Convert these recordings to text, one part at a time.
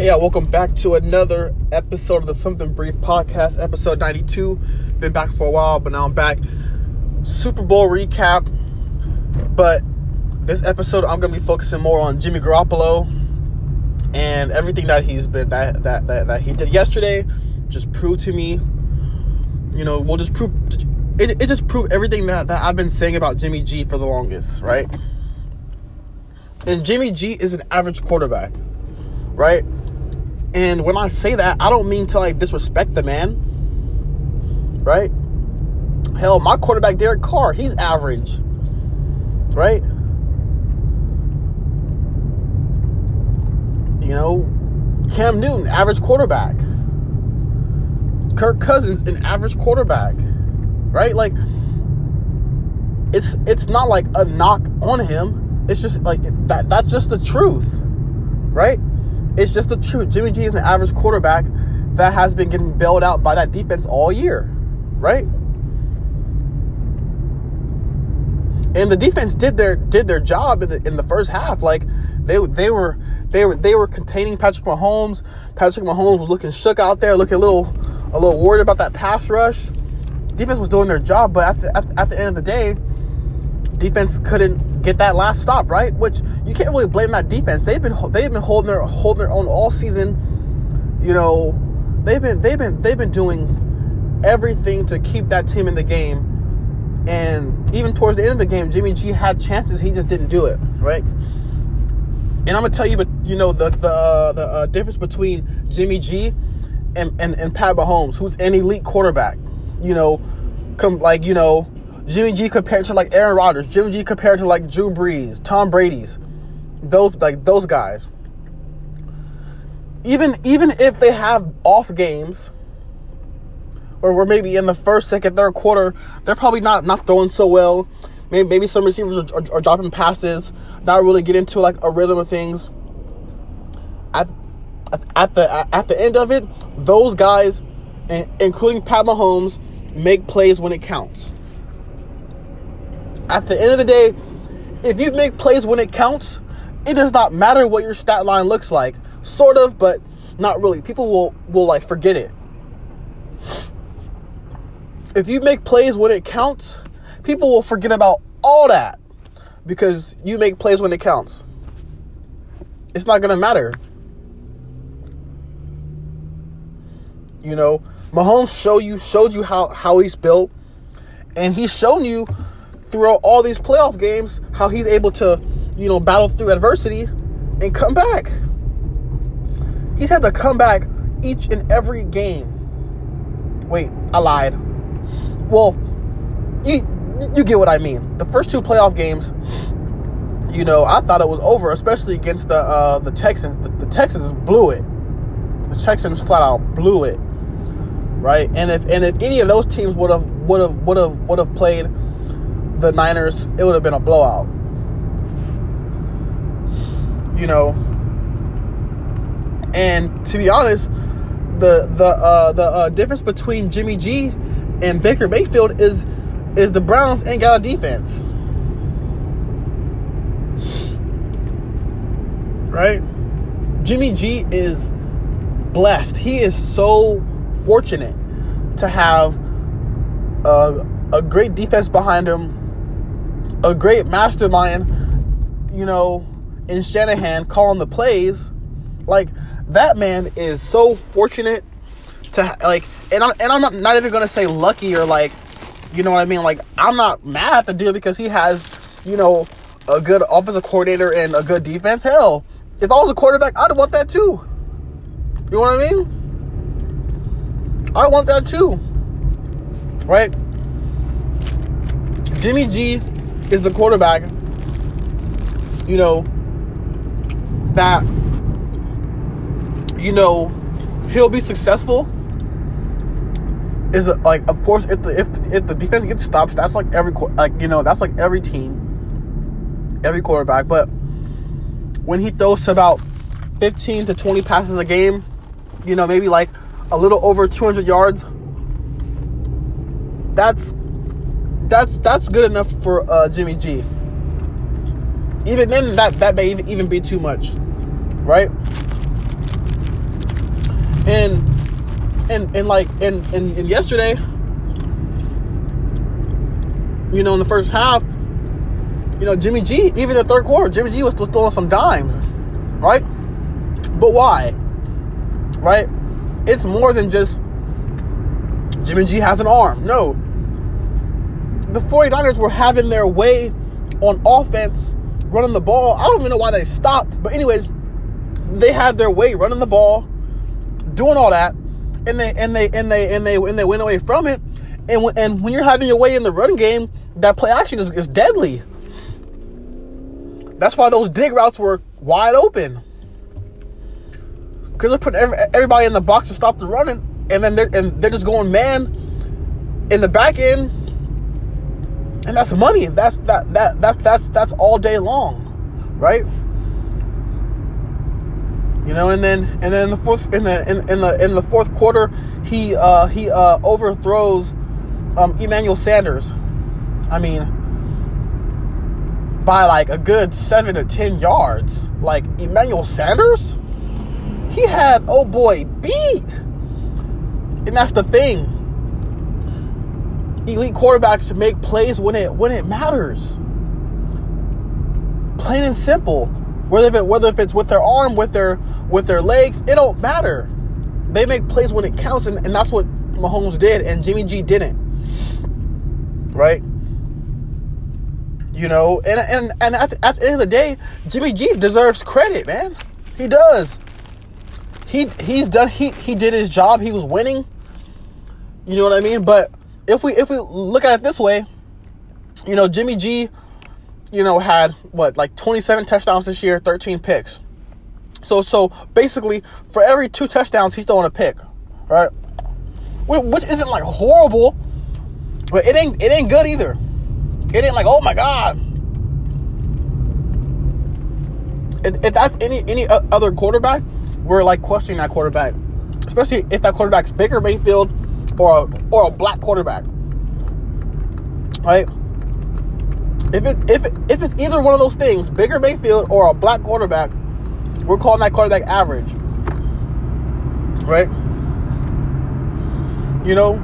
Yeah, welcome back to another episode of the Something Brief podcast, episode 92. Been back for a while, but now I'm back. Super Bowl recap. But this episode, I'm going to be focusing more on Jimmy Garoppolo and everything that he's been, that, that, that, that he did yesterday just proved to me, you know, we'll just prove, it, it just proved everything that, that I've been saying about Jimmy G for the longest, right? And Jimmy G is an average quarterback, right? And when I say that, I don't mean to like disrespect the man, right? Hell, my quarterback Derek Carr, he's average, right? You know, Cam Newton, average quarterback. Kirk Cousins, an average quarterback, right? Like, it's it's not like a knock on him. It's just like that. That's just the truth, right? It's just the truth. Jimmy G is an average quarterback that has been getting bailed out by that defense all year, right? And the defense did their did their job in the in the first half. Like they they were they were they were containing Patrick Mahomes. Patrick Mahomes was looking shook out there, looking a little a little worried about that pass rush. Defense was doing their job, but at the, at, at the end of the day, defense couldn't get that last stop, right? Which you can't really blame that defense. They've been they've been holding their holding their own all season. You know, they've been they've been they've been doing everything to keep that team in the game. And even towards the end of the game, Jimmy G had chances, he just didn't do it, right? And I'm gonna tell you, but you know the the uh, the uh, difference between Jimmy G and, and and Pat Mahomes, who's an elite quarterback. You know, come like you know Jimmy G compared to like Aaron Rodgers, Jimmy G compared to like Drew Brees, Tom Brady's, those like those guys. Even even if they have off games, or we're maybe in the first, second, third quarter, they're probably not not throwing so well. Maybe maybe some receivers are, are, are dropping passes, not really get into like a rhythm of things. At, at the at the end of it, those guys, including Pat Mahomes, make plays when it counts at the end of the day, if you make plays when it counts, it does not matter what your stat line looks like. Sort of, but not really. People will will like forget it. If you make plays when it counts, people will forget about all that because you make plays when it counts. It's not going to matter. You know, Mahomes show you showed you how how he's built and he's shown you throughout all these playoff games how he's able to, you know, battle through adversity and come back. He's had to come back each and every game. Wait, I lied. Well, you you get what I mean. The first two playoff games, you know, I thought it was over, especially against the uh, the Texans. The, the Texans blew it. The Texans flat out blew it, right? And if and if any of those teams would have would have would have would have played the Niners, it would have been a blowout. You know, and to be honest, the the uh, the uh, difference between Jimmy G and Baker Mayfield is is the Browns ain't got a defense, right? Jimmy G is blessed. He is so fortunate to have a, a great defense behind him a great mastermind, you know, in Shanahan calling the plays. Like that man is so fortunate to like, and I'm and I'm not, not even gonna say lucky or like, you know what I mean. Like I'm not mad at the deal because he has, you know, a good offensive coordinator and a good defense. Hell, if I was a quarterback, I'd want that too. You know what I mean? I want that too. Right? Jimmy G is the quarterback, you know, that, you know, he'll be successful. Is like, of course, if the if if the defense gets stops, that's like every like you know that's like every team, every quarterback. But when he throws to about fifteen to twenty passes a game, you know, maybe like a little over two hundred yards, that's that's that's good enough for uh, Jimmy G. Even then, that that may even be too much, right? And and and like and and, and yesterday, you know, in the first half, you know, Jimmy G, even the third quarter, Jimmy G was, was throwing some dimes, right? But why? Right? It's more than just Jimmy G has an arm. No. The 49ers were having their way on offense, running the ball. I don't even know why they stopped. But, anyways, they had their way running the ball, doing all that, and they and they and they and they and they went away from it. And when, and when you're having your way in the run game, that play action is, is deadly. That's why those dig routes were wide open. Because putting every, everybody in the box to stop the running, and then they're, and they're just going man in the back end, and that's money. That's that that that that's that's all day long, right? You know, and then and then in the fourth in the in, in the in the fourth quarter, he uh, he uh, overthrows um, Emmanuel Sanders. I mean, by like a good seven to ten yards. Like Emmanuel Sanders, he had oh boy beat, and that's the thing. Elite quarterbacks to make plays when it when it matters. Plain and simple. Whether if it, whether if it's with their arm, with their with their legs, it don't matter. They make plays when it counts, and, and that's what Mahomes did, and Jimmy G didn't. Right? You know, and and and at the, at the end of the day, Jimmy G deserves credit, man. He does. He he's done. He he did his job. He was winning. You know what I mean? But if we if we look at it this way, you know, Jimmy G, you know, had what like 27 touchdowns this year, 13 picks. So so basically, for every two touchdowns, he's throwing a pick, right? Which isn't like horrible, but it ain't it ain't good either. It ain't like oh my god. If, that's any any other quarterback, we're like questioning that quarterback, especially if that quarterback's Baker Mayfield or a, or a black quarterback, right? If it if it, if it's either one of those things, Baker Mayfield or a black quarterback, we're calling that quarterback average, right? You know,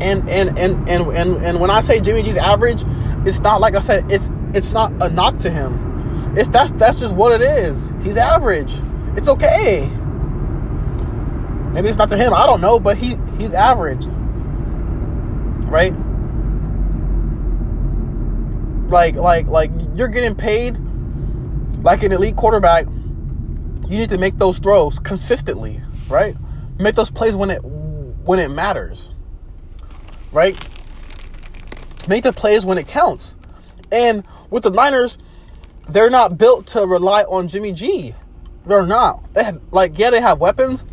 and and and and and and when I say Jimmy G's average, it's not like I said. It's it's not a knock to him. It's that's that's just what it is. He's average. It's okay. Maybe it's not to him. I don't know, but he he's average, right? Like like like you're getting paid like an elite quarterback. You need to make those throws consistently, right? Make those plays when it when it matters, right? Make the plays when it counts. And with the Niners, they're not built to rely on Jimmy G. They're not. They have like yeah, they have weapons,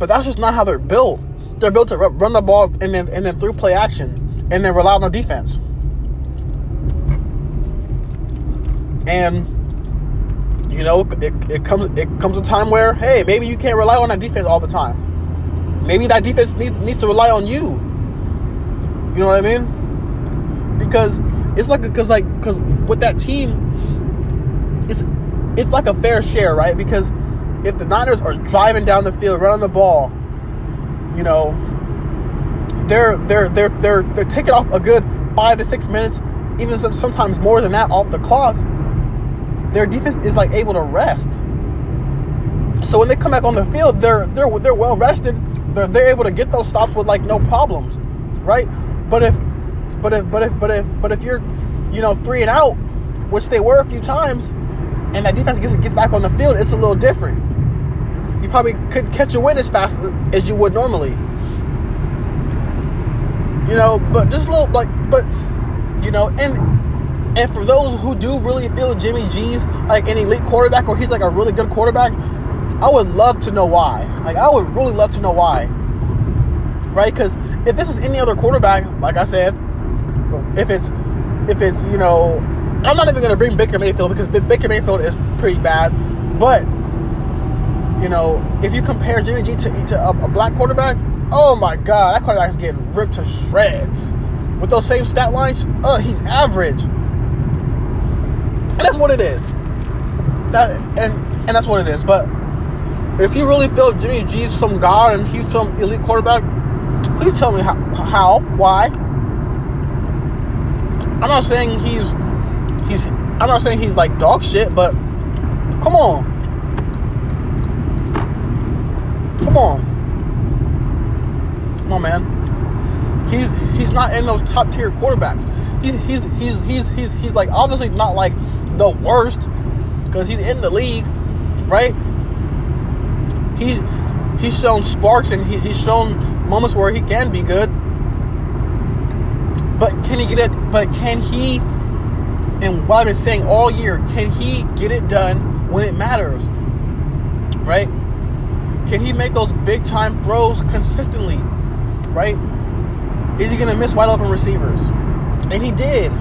but that's just not how they're built. They're built to run the ball and then and then through play action and then rely on their defense. And you know, it, it comes it comes a time where hey, maybe you can't rely on that defense all the time. Maybe that defense needs needs to rely on you. You know what I mean? Because it's like because like because with that team, it's it's like a fair share, right? Because if the Niners are driving down the field, running the ball, you know, they're they're they're they're they're taking off a good five to six minutes, even sometimes more than that off the clock. Their defense is like able to rest. So when they come back on the field, they're they're they're well rested. They're they're able to get those stops with like no problems, right? But if but if but if but if but if you're you know three and out, which they were a few times, and that defense gets gets back on the field, it's a little different you probably could catch a win as fast as you would normally. You know, but just a little like, but you know, and and for those who do really feel Jimmy G's like an elite quarterback or he's like a really good quarterback, I would love to know why. Like, I would really love to know why. Right? Because if this is any other quarterback, like I said, if it's if it's you know, I'm not even gonna bring Baker Mayfield because Baker Mayfield is pretty bad, but you know, if you compare Jimmy G to, to a, a, black quarterback, oh my God, that quarterback is getting ripped to shreds. With those same stat lines, uh, he's average. And that's what it is. That and and that's what it is. But if you really feel Jimmy G's some god and he's some elite quarterback, please tell me how, how why. I'm not saying he's he's I'm not saying he's like dog shit, but come on. Come on. Come on, man. He's he's not in those top tier quarterbacks. He's he's he's he's he's he's like obviously not like the worst because he's in the league, right? He's he's shown sparks and he, he's shown moments where he can be good. But can he get it? But can he? And what I've been saying all year, can he get it done when it matters? Right? Can he make those big time throws consistently? Right? Is he going to miss wide open receivers? And he did.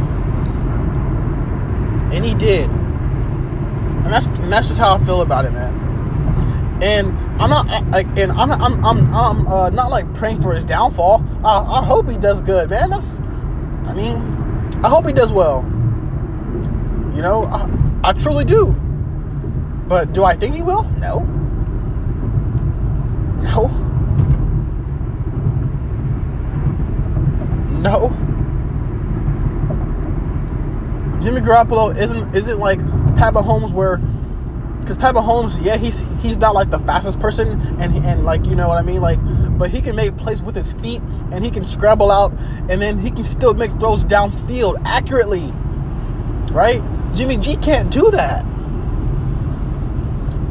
And he did. And that's and that's just how I feel about it, man. And I'm not like, and I'm not, I'm I'm I'm uh, not like praying for his downfall. I, I hope he does good, man. That's, I mean, I hope he does well. You know, I, I truly do. But do I think he will? No. No. No. Jimmy Garoppolo isn't isn't like Pat Mahomes where because Pat Mahomes, yeah, he's he's not like the fastest person, and and like you know what I mean, like, but he can make plays with his feet, and he can scramble out, and then he can still make throws downfield accurately, right? Jimmy G can't do that,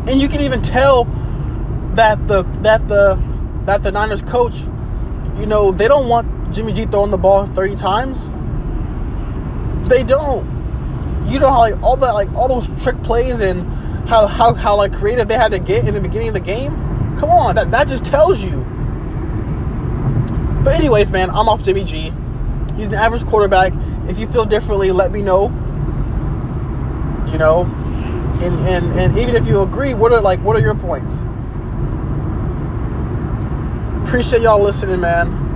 and you can even tell that the that the that the Niners coach, you know, they don't want Jimmy G throwing the ball thirty times. They don't. You know how like all that like all those trick plays and how how how like creative they had to get in the beginning of the game. Come on, that that just tells you. But anyways, man, I'm off Jimmy G. He's an average quarterback. If you feel differently, let me know. You know, and and and even if you agree, what are like what are your points? Appreciate y'all listening, man.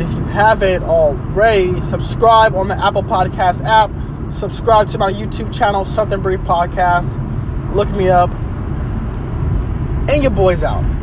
If you haven't already, subscribe on the Apple Podcast app. Subscribe to my YouTube channel, Something Brief Podcast. Look me up. And your boys out.